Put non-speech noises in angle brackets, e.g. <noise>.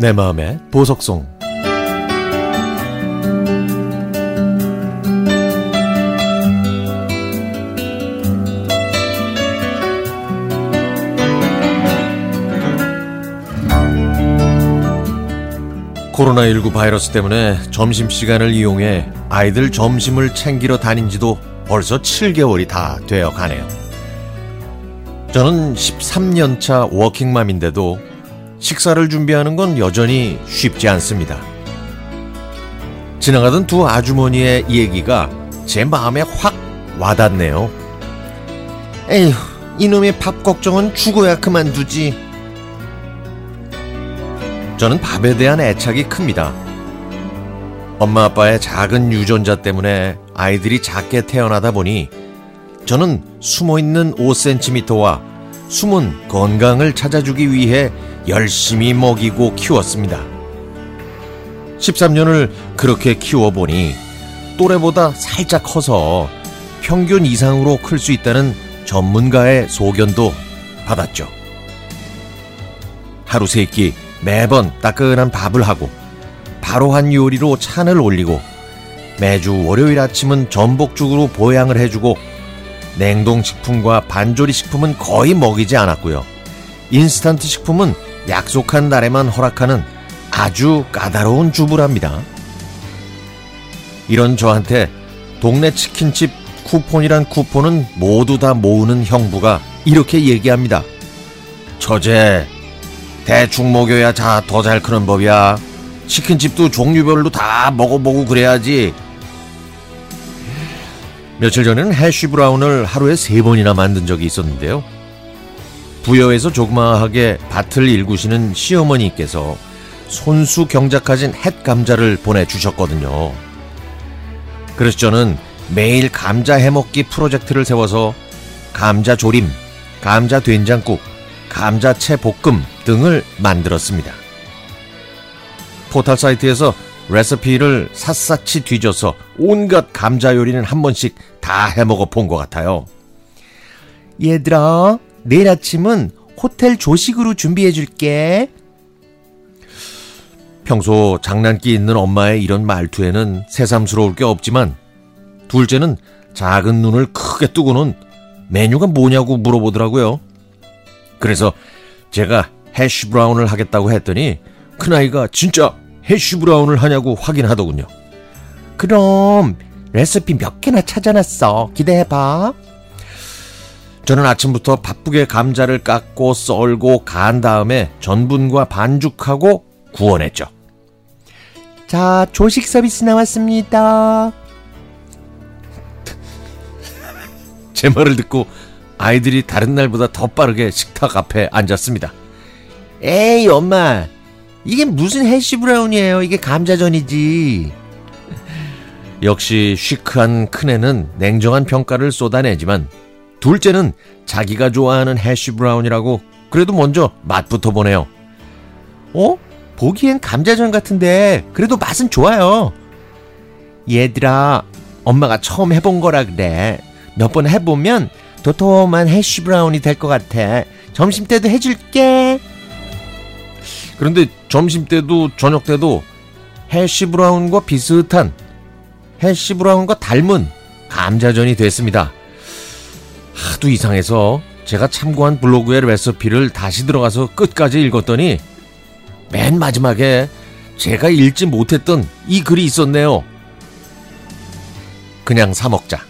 내 마음의 보석송 코로나19 바이러스 때문에 점심시간을 이용해 아이들 점심을 챙기러 다닌 지도 벌써 7개월이 다 되어 가네요. 저는 13년차 워킹맘인데도 식사를 준비하는 건 여전히 쉽지 않습니다. 지나가던 두 아주머니의 얘기가 제 마음에 확 와닿네요. 에휴, 이놈의 밥 걱정은 죽어야 그만두지. 저는 밥에 대한 애착이 큽니다. 엄마 아빠의 작은 유전자 때문에 아이들이 작게 태어나다 보니 저는 숨어 있는 5cm와 숨은 건강을 찾아주기 위해 열심히 먹이고 키웠습니다. 13년을 그렇게 키워보니 또래보다 살짝 커서 평균 이상으로 클 수 있다는 전문가의 소견도 받았죠. 하루 세 끼 매번 따끈한 밥을 하고 바로 한 요리로 찬을 올리고 매주 월요일 아침은 전복죽으로 보양을 해주고 냉동식품과 반조리 식품은 거의 먹이지 않았고요. 인스턴트 식품은 약속한 날에만 허락하는 아주 까다로운 주부랍니다. 이런 저한테 동네 치킨집 쿠폰이란 쿠폰은 모두 다 모으는 형부가 이렇게 얘기합니다. 처제, 대충 먹여야 자 더 잘 크는 법이야. 치킨집도 종류별로 다 먹어보고 그래야지. 며칠 전에는 해쉬 브라운을 하루에 세 번이나 만든 적이 있었는데요. 부여에서 조그마하게 밭을 일구시는 시어머니께서 손수 경작하신 햇 감자를 보내주셨거든요. 그래서 저는 매일 감자 해먹기 프로젝트를 세워서 감자 조림, 감자 된장국, 감자채 볶음 등을 만들었습니다. 포털 사이트에서 레시피를 샅샅이 뒤져서 온갖 감자 요리는 한 번씩 다 해먹어 본 것 같아요. 얘들아, 내일 아침은 호텔 조식으로 준비해 줄게. 평소 장난기 있는 엄마의 이런 말투에는 새삼스러울 게 없지만 둘째는 작은 눈을 크게 뜨고는 메뉴가 뭐냐고 물어보더라고요. 그래서 제가 해쉬 브라운을 하겠다고 했더니 큰아이가 진짜 해쉬 브라운을 하냐고 확인하더군요. 그럼 레시피 몇 개나 찾아놨어. 기대해봐. 저는 아침부터 바쁘게 감자를 깎고 썰고 간 다음에 전분과 반죽하고 구워냈죠. 자, 조식 서비스 나왔습니다. <laughs> 제 말을 듣고 아이들이 다른 날보다 더 빠르게 식탁 앞에 앉았습니다. 에이, 엄마. 이게 무슨 해시 브라운이에요. 이게 감자전이지. <laughs> 역시 시크한 큰애는 냉정한 평가를 쏟아내지만 둘째는 자기가 좋아하는 해시 브라운이라고 그래도 먼저 맛부터 보네요. 어? 보기엔 감자전 같은데 그래도 맛은 좋아요. 얘들아, 엄마가 처음 해본 거라 그래. 몇 번 해보면 도톰한 해쉬 브라운이 될 것 같아. 점심 때도 해줄게. 그런데 점심 때도 저녁 때도 해쉬 브라운과 비슷한 해쉬 브라운과 닮은 감자전이 됐습니다. 하도 이상해서 제가 참고한 블로그의 레시피를 다시 들어가서 끝까지 읽었더니 맨 마지막에 제가 읽지 못했던 이 글이 있었네요. 그냥 사 먹자.